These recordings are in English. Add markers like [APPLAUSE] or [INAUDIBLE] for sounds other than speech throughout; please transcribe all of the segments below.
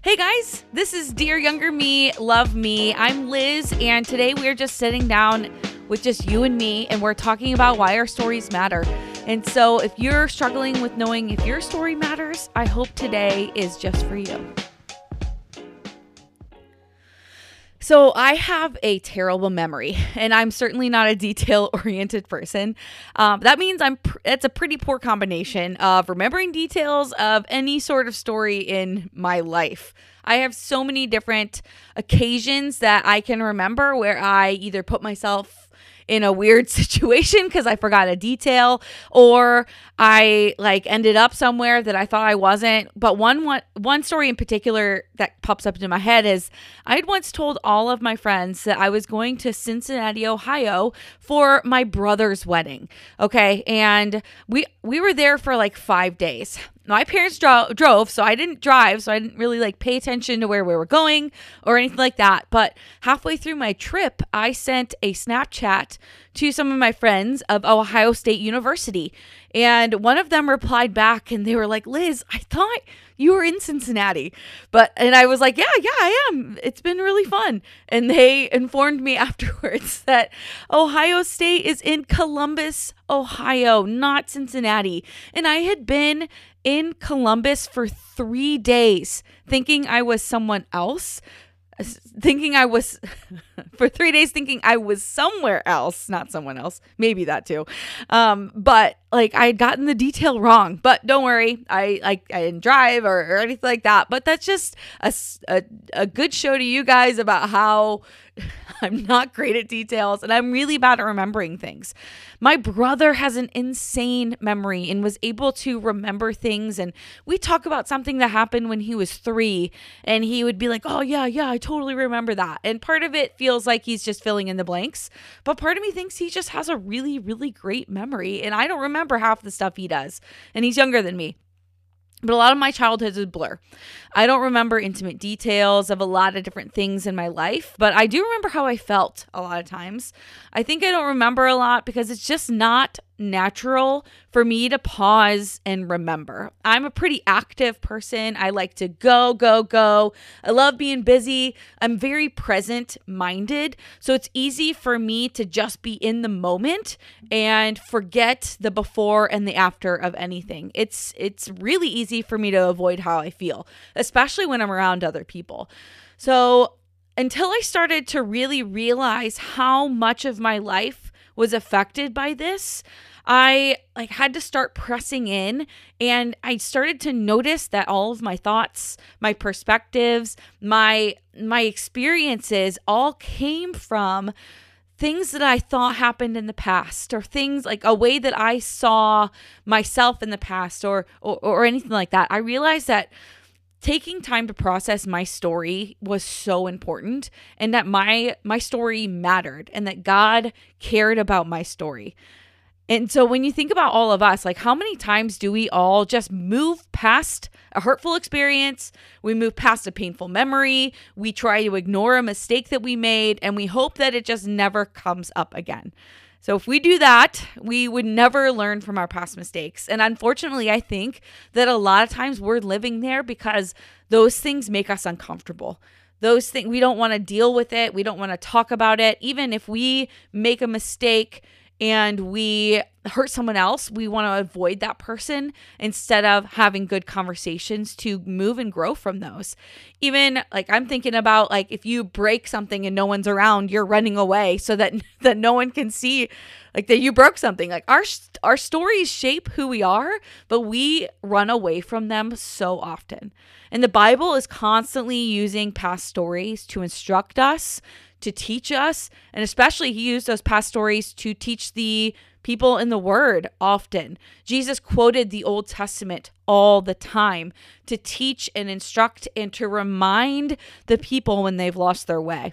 Hey guys, this is Dear Younger Me, Love Me. I'm Liz, and today we're just sitting down with just you and me, and we're talking about why our stories matter. And so, if you're struggling with knowing if your story matters, I hope today is just for you. So, I have a terrible memory, [LAUGHS] and I'm certainly not a detail [LAUGHS] oriented person. Um, that means I'm pr- it's a pretty poor combination of remembering details of any sort of story in my life. I have so many different occasions that I can remember where I either put myself in a weird [LAUGHS] situation because I forgot a detail or I like ended up somewhere that I thought I wasn't. But one one one story in particular that pops up into my head is I had once told all of my friends that I was going to Cincinnati, Ohio for my brother's wedding. Okay? And we we were there for like 5 days my parents dro- drove, so I didn't drive, so I didn't really like pay attention to where we were going or anything like that. But halfway through my trip, I sent a Snapchat to some of my friends of Ohio State University. And one of them replied back and they were like, Liz, I thought you were in Cincinnati. But, and I was like, yeah, yeah, I am. It's been really fun. And they informed me [LAUGHS] afterwards that Ohio State is in Columbus, Ohio, not Cincinnati. And I had been in Columbus for three days thinking I was someone else thinking I was [LAUGHS] for three days thinking I was somewhere else, not someone else. Maybe that too. Um, but like I had gotten the detail wrong. But don't worry, I like I didn't drive or, or anything like that. But that's just a, a a good show to you guys about how [LAUGHS] I'm not great at details and I'm really bad at remembering things. My brother has an insane memory and was able to remember things. And we talk about something that happened when he was three, and he would be like, Oh, yeah, yeah, I totally remember that. And part of it feels like he's just filling in the blanks, but part of me thinks he just has a really, really great memory. And I don't remember half the stuff he does. And he's younger than me. But a lot of my childhood is a blur. I don't remember intimate details of a lot of different things in my life, but I do remember how I felt a lot of times. I think I don't remember a lot because it's just not natural for me to pause and remember. I'm a pretty active person. I like to go, go, go. I love being busy. I'm very present minded. So it's easy for me to just be in the moment and forget the before and the after of anything. It's it's really easy for me to avoid how I feel, especially when I'm around other people. So until I started to really realize how much of my life was affected by this, I like had to start pressing in and I started to notice that all of my thoughts, my perspectives, my my experiences all came from things that I thought happened in the past or things like a way that I saw myself in the past or or, or anything like that. I realized that taking time to process my story was so important and that my my story mattered and that God cared about my story. And so when you think about all of us, like how many times do we all just move past a hurtful experience? We move past a painful memory. We try to ignore a mistake that we made and we hope that it just never comes up again. So if we do that, we would never learn from our past mistakes. And unfortunately, I think that a lot of times we're living there because those things make us uncomfortable. Those things we don't want to deal with it. We don't want to talk about it. Even if we make a mistake and we hurt someone else, we want to avoid that person instead of having good conversations to move and grow from those. Even like I'm thinking about like if you break something and no one's around, you're running away so that [LAUGHS] that no one can see like that you broke something. Like our our stories shape who we are, but we run away from them so often. And the Bible is constantly using past stories to instruct us to teach us. And especially, he used those past stories to teach the people in the Word often. Jesus quoted the Old Testament all the time to teach and instruct and to remind the people when they've lost their way.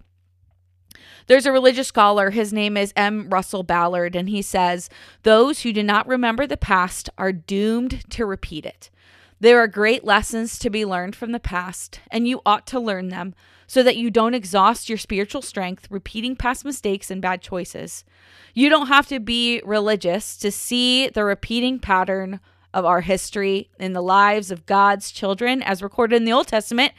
There's a religious scholar, his name is M. Russell Ballard, and he says, Those who do not remember the past are doomed to repeat it. There are great lessons to be learned from the past, and you ought to learn them so that you don't exhaust your spiritual strength repeating past mistakes and bad choices. You don't have to be religious to see the repeating pattern of our history in the lives of God's children, as recorded in the Old Testament,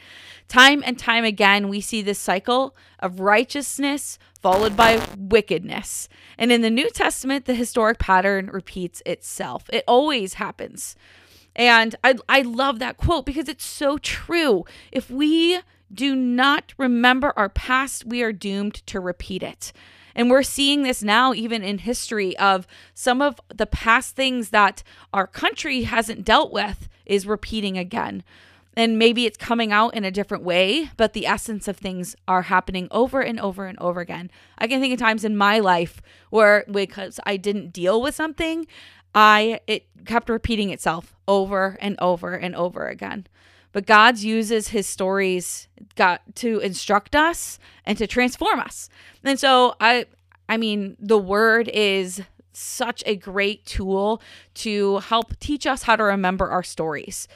time and time again, we see this cycle of righteousness followed by wickedness. And in the New Testament, the historic pattern repeats itself. It always happens. And I, I love that quote because it's so true. If we do not remember our past, we are doomed to repeat it. And we're seeing this now, even in history, of some of the past things that our country hasn't dealt with is repeating again. And maybe it's coming out in a different way, but the essence of things are happening over and over and over again. I can think of times in my life where, because I didn't deal with something, I it kept repeating itself over and over and over again. But God uses his stories got to instruct us and to transform us. And so I I mean, the word is such a great tool to help teach us how to remember our stories.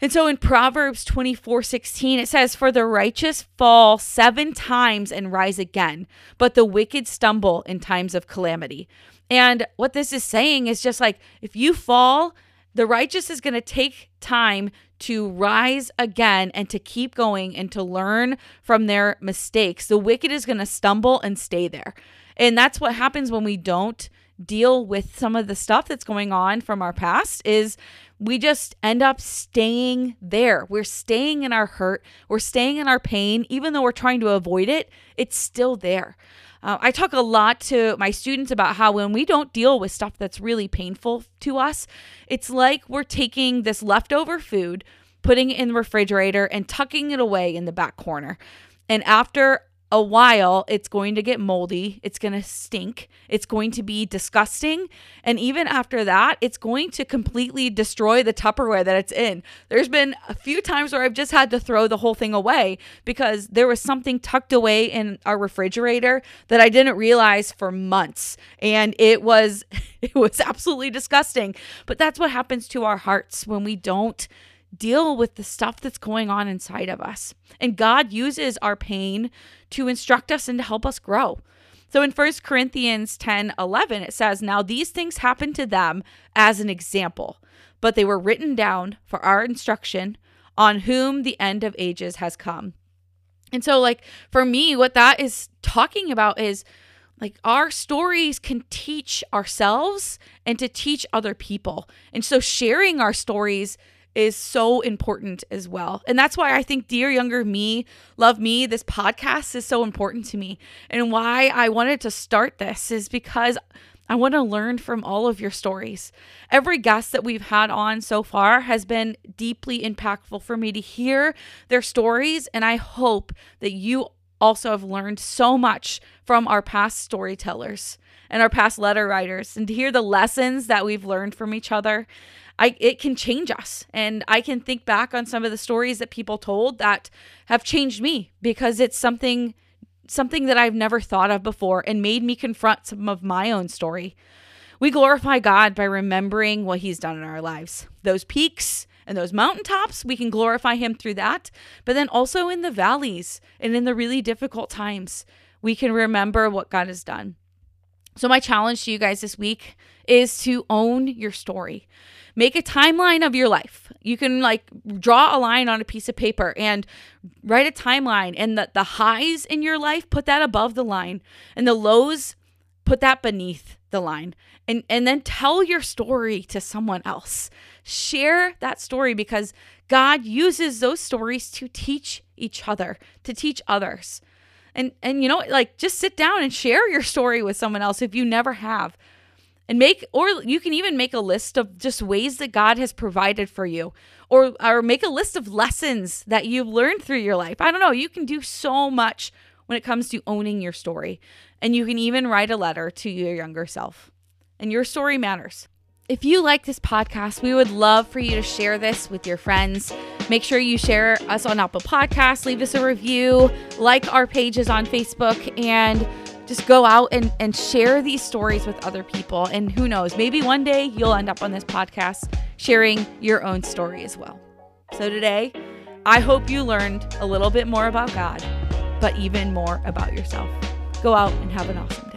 And so in Proverbs 24 16, it says, For the righteous fall seven times and rise again, but the wicked stumble in times of calamity. And what this is saying is just like, if you fall, the righteous is going to take time to rise again and to keep going and to learn from their mistakes. The wicked is going to stumble and stay there. And that's what happens when we don't deal with some of the stuff that's going on from our past is we just end up staying there. We're staying in our hurt, we're staying in our pain even though we're trying to avoid it, it's still there. Uh, I talk a lot to my students about how when we don't deal with stuff that's really painful to us, it's like we're taking this leftover food, putting it in the refrigerator, and tucking it away in the back corner. And after a while, it's going to get moldy. It's going to stink. It's going to be disgusting. And even after that, it's going to completely destroy the Tupperware that it's in. There's been a few times where I've just had to throw the whole thing away because there was something tucked away in our refrigerator that I didn't realize for months. And it was [LAUGHS] it was absolutely disgusting. But that's what happens to our hearts when we don't deal with the stuff that's going on inside of us. And God uses our pain to instruct us and to help us grow. So in 1 Corinthians 10 11, it says, Now these things happened to them as an example, but they were written down for our instruction, on whom the end of ages has come. And so, like, for me, what that is talking about is like our stories can teach ourselves and to teach other people. And so, sharing our stories is so important as well. And that's why I think Dear Younger Me, Love Me, this podcast is so important to me. And why I wanted to start this is because I want to learn from all of your stories. Every guest that we've had on so far has been deeply impactful for me to hear their stories. And I hope that you also have learned so much from our past storytellers and our past letter writers and to hear the lessons that we've learned from each other. I it can change us. And I can think back on some of the stories that people told that have changed me because it's something something that I've never thought of before and made me confront some of my own story. We glorify God by remembering what he's done in our lives. Those peaks and those mountaintops, we can glorify him through that, but then also in the valleys and in the really difficult times, we can remember what God has done. So, my challenge to you guys this week is to own your story. Make a timeline of your life. You can like draw a line on a piece of paper and write a timeline. And the, the highs in your life, put that above the line. And the lows, put that beneath the line. And, and then tell your story to someone else. Share that story because God uses those stories to teach each other, to teach others. And and you know, like just sit down and share your story with someone else if you never have and make or you can even make a list of just ways that God has provided for you or or make a list of lessons that you've learned through your life. I don't know, you can do so much when it comes to owning your story. And you can even write a letter to your younger self. And your story matters. If you like this podcast, we would love for you to share this with your friends. Make sure you share us on Apple Podcasts, leave us a review, like our pages on Facebook, and just go out and, and share these stories with other people. And who knows, maybe one day you'll end up on this podcast sharing your own story as well. So today, I hope you learned a little bit more about God, but even more about yourself. Go out and have an awesome